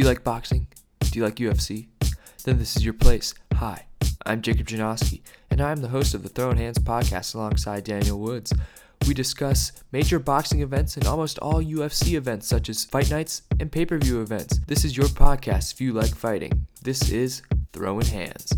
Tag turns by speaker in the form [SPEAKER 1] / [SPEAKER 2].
[SPEAKER 1] Do you like boxing? Do you like UFC? Then this is your place. Hi, I'm Jacob Janoski, and I'm the host of the Throwing Hands podcast alongside Daniel Woods. We discuss major boxing events and almost all UFC events, such as fight nights and pay per view events. This is your podcast if you like fighting. This is Throwing Hands.